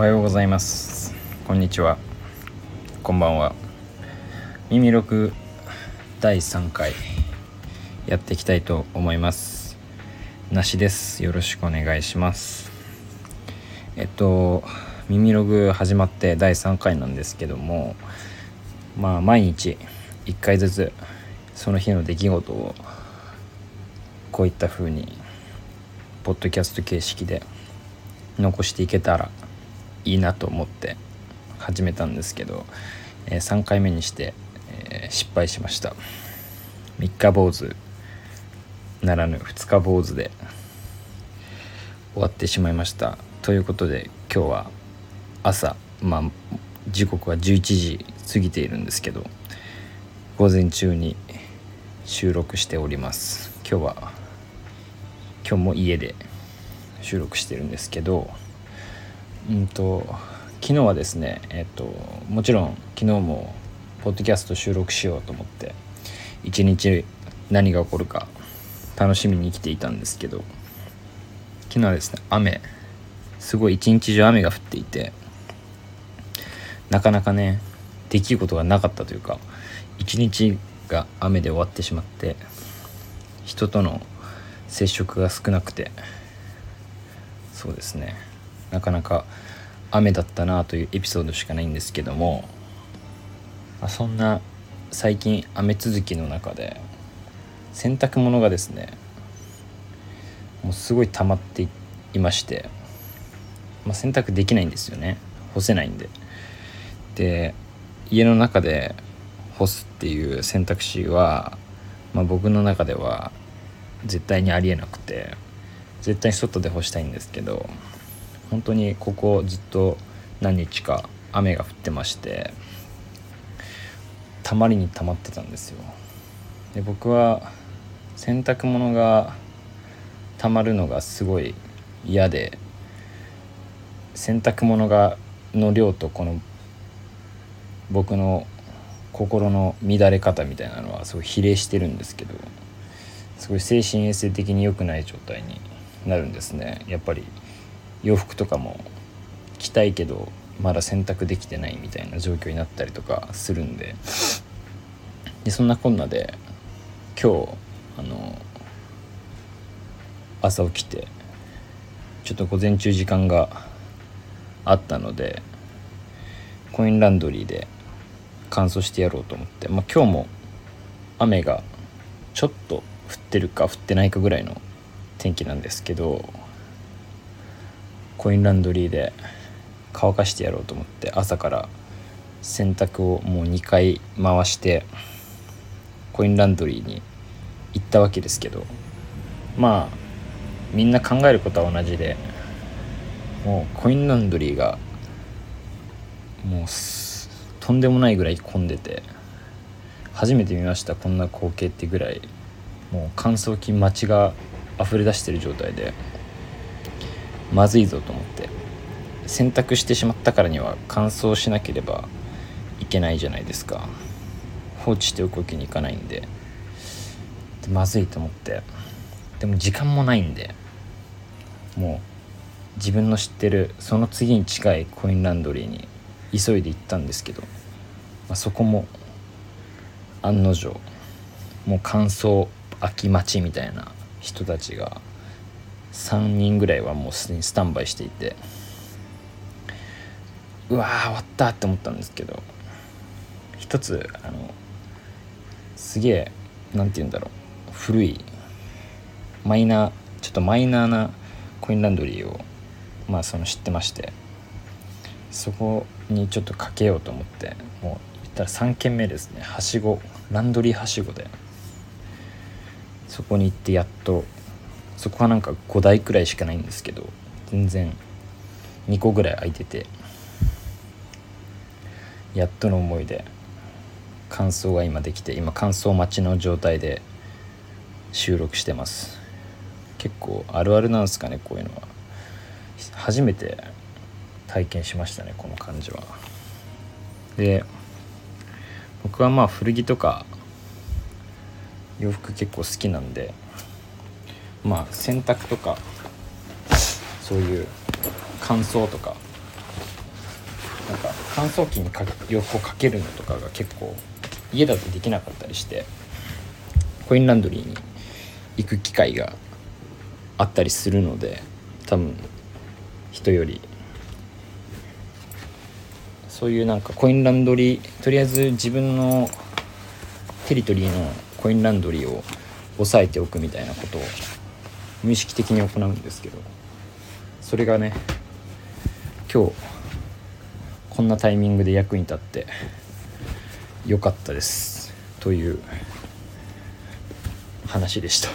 おはようございます。こんにちは。こんばんは。耳録第3回やっていきたいと思います。なしです。よろしくお願いします。えっと耳ログ始まって第3回なんですけどもまあ毎日1回ずつその日の出来事をこういった風にポッドキャスト形式で残していけたらいいなと思って始めたんですけど、えー、3回目にして、えー、失敗しました。3日坊主ならぬ2日坊主で終わってしまいました。ということで今日は朝まあ時刻は11時過ぎているんですけど午前中に収録しております。今日は今日も家で収録してるんですけどうんと昨日はですねえっともちろん昨日もポッドキャスト収録しようと思って一日何が起こるか楽しみに生きていたんですけど昨日はですね雨すごい一日中雨が降っていてなかなかねできることがなかったというか一日が雨で終わってしまって人との接触が少なくてそうですね。なかなか雨だったなというエピソードしかないんですけども、そんな最近雨続きの中で洗濯物がですねもうすごい溜まっていまして、まあ、洗濯できないんですよね。干せないんで。で家の中で干すっていう選択肢は、まあ、僕の中では絶対にありえなくて絶対に外で干したいんですけど本当にここずっと何日か雨が降ってましてたまりにたまってたんですよ。で僕は洗濯物がたまるのがすごい嫌で洗濯物がの量とこの僕の心の乱れ方みたいなのはすごい比例してるんですけどすごい精神衛生的に良くない状態になるんですね。やっぱり洋服とかも着たいけどまだ洗濯できてないみたいな状況になったりとかするんで。でそんなこんなで今日あの朝起きてちょっと午前中時間があったのでコインランドリーで乾燥してやろうと思って、まあ、今日も雨がちょっと降ってるか降ってないかぐらいの天気なんですけどコインランドリーで乾かしてやろうと思って朝から洗濯をもう2回回してコインランドリーに行ったわけですけどまあみんな考えることは同じでもうコインランドリーがもうとんでもないぐらい混んでて初めて見ましたこんな光景ってぐらい。もう乾燥機待ちが溢れ出してる状態で。まずいぞと思って洗濯してしまったからには乾燥しなければいけないじゃないですか。放置しておくわけにいかないんで。まずいと思って。でも時間もないんで。もう自分の知ってるその次に近いコインランドリーに急いで行ったんですけど、まあ、そこも案の定もう乾燥空き待ちみたいな人たちが3人ぐらいはもうすでにスタンバイしていてうわー終わったって思ったんですけど一つあのすげえ何て言うんだろう古いマイナーちょっとマイナーなコインランドリーをまあその知ってましてそこにちょっとかけようと思ってもう言ったら3軒目ですねはしごランドリーはしごでそこに行ってやっとそこはなんか5台くらいしかないんですけど全然2個ぐらい空いててやっとの思いで乾燥が今できて今乾燥待ちの状態で収録してます。結構あるあるなんですかねこういうのは。初めて体験しましたねこの感じは。で僕はまあ古着とか洋服結構好きなんでまあ洗濯とかそういう乾燥とかなんか乾燥機にか洋服をかけるのとかが結構家だとできなかったりしてコインランドリーに行く機会があったりするので多分人より。そういうなんかコインランドリーとりあえず自分のテリトリーのコインランドリーを押さえておくみたいなことを無意識的に行うんですけどそれがね今日こんなタイミングで役に立ってよかったですという話でした。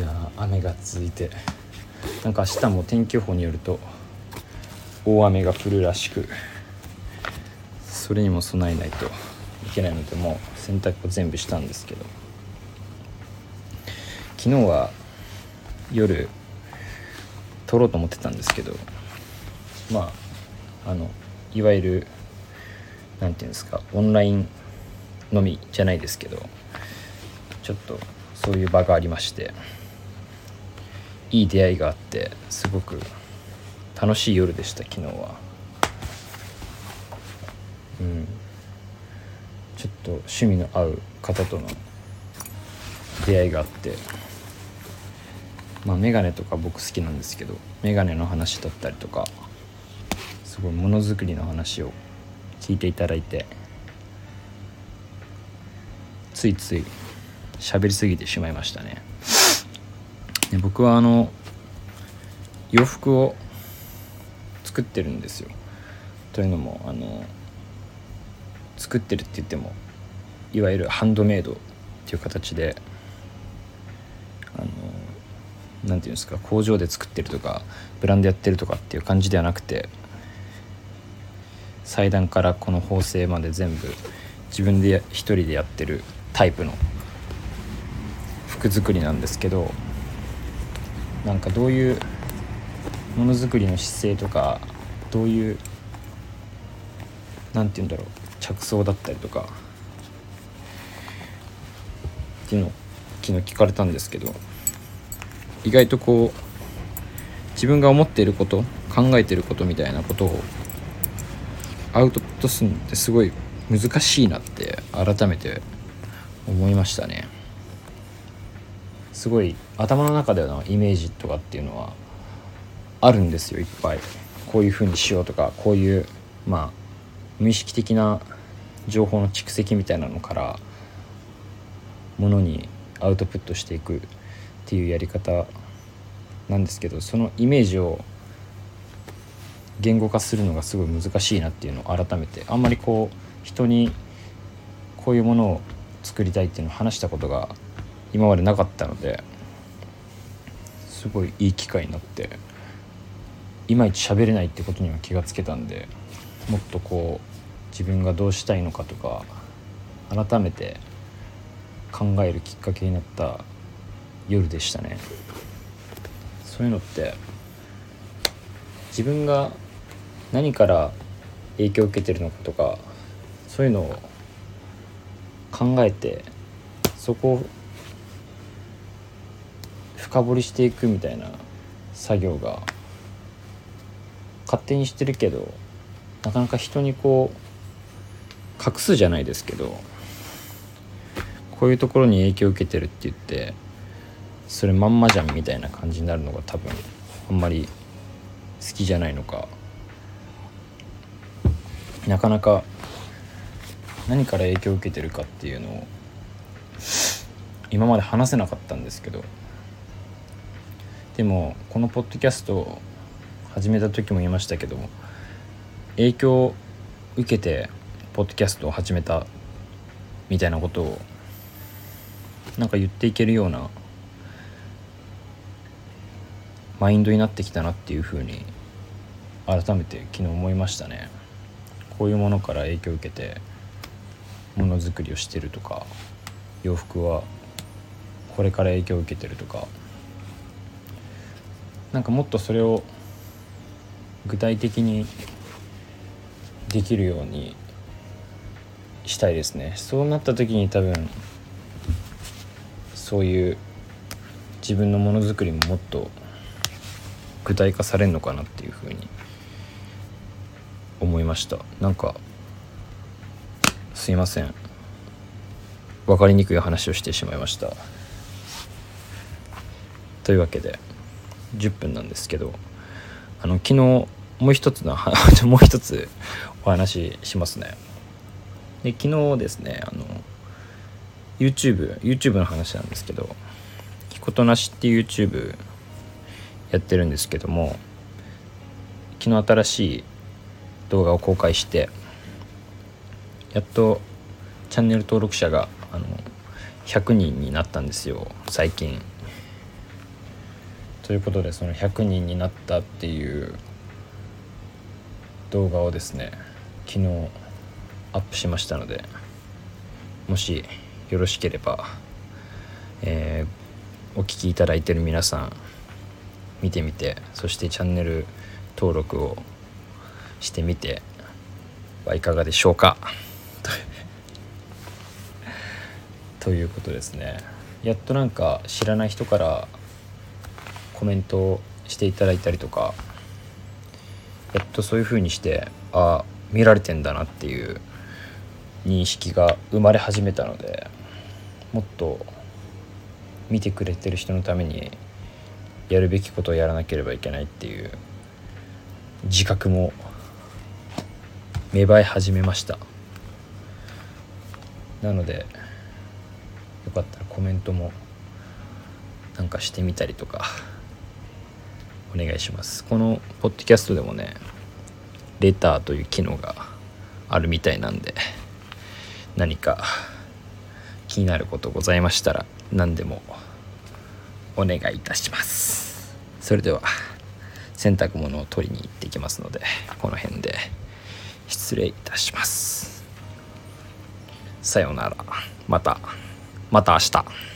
いや雨が続いてなんか明日も天気予報によると大雨が降るらしくそれにも備えないといけないのでもう洗濯を全部したんですけど昨日は夜撮ろうと思ってたんですけどまああのいわゆる何て言うんですかオンラインのみじゃないですけどちょっとそういう場がありましていい出会いがあってすごく楽しい夜でした昨日は。うん。ちょっと趣味の合う方との出会いがあってまあメガネとか僕好きなんですけどメガネの話だったりとかすごいものづくりの話を聞いていただいてついつい喋りすぎてしまいましたね。で僕はあの洋服を作ってるんですよ。というのもあの作ってるって言ってもいわゆるハンドメイドっていう形で何て言うんですか工場で作ってるとかブランドやってるとかっていう感じではなくて祭壇からこの縫製まで全部自分で一人でやってるタイプの服作りなんですけどなんかどういうものづくりの姿勢とかどういう何て言うんだろう着想だったりとかっていうのを昨日聞かれたんですけど意外とこう自分が思っていること考えてることみたいなことをアウトプットするのってすごい難しいなって改めて思いましたね。すごい頭の中でのイメージとかっていうのはあるんですよいっぱい。こういう風にしようとかこういうまあ無意識的な情報の蓄積みたいなのからものにアウトプットしていく。っていうやり方なんですけどそのイメージを言語化するのがすごい難しいなっていうのを改めてあんまりこう人にこういうものを作りたいっていうのを話したことが今までなかったのですごいいい機会になっていまいち喋れないってことには気がつけたんでもっとこう自分がどうしたいのかとか改めて考えるきっかけになった夜でしたね。そういうのって自分が何から影響を受けてるのかとかそういうのを考えてそこを深掘りしていくみたいな作業が勝手にしてるけどなかなか人にこう隠すじゃないですけどこういうところに影響を受けてるって言ってそれまんまじゃんみたいな感じになるのが多分あんまり好きじゃないのかなかなか何から影響を受けてるかっていうのを今まで話せなかったんですけどでもこのポッドキャストを始めた時も言いましたけど影響を受けてポッドキャストを始めたみたいなことをなんか言っていけるようなマインドになってきたなっていうふうに改めて昨日思いましたね。こういうものから影響を受けてものづくりをしてるとか洋服はこれから影響を受けてるとかなんかもっとそれを具体的にできるようにしたいですね。そうなった時に多分そういう自分のものづくりももっと具体化されるのかなっていうふうに思いました。なんかすいません。分かりにくい話をしてしまいました。というわけで10分なんですけどあの昨日もう一つの もう一つお話ししますね。で昨日ですねあの YouTube YouTube の話なんですけど「ひことなし」って YouTube やってるんですけども昨日新しい動画を公開してやっとチャンネル登録者があの100人になったんですよ最近。ということでその100人になったっていう動画をですね昨日アップしましたのでもしよろしければ、えー、お聴きいただいてる皆さん見てみてそしてチャンネル登録をしてみてはいかがでしょうか？ということですね。やっとなんか知らない人からコメントをしていただいたりとかやっとそういう風にしてあ見られてんだなっていう認識が生まれ始めたのでもっと見てくれてる人のためにやるべきことをやらなければいけないっていう自覚も芽生え始めました。なのでよかったらコメントもなんかしてみたりとかお願いします。このポッドキャストでもねレターという機能があるみたいなんで何か気になることございましたら何でもお願いいたします。それでは洗濯物を取りに行ってきますのでこの辺で失礼いたします。さようなら。またまた明日。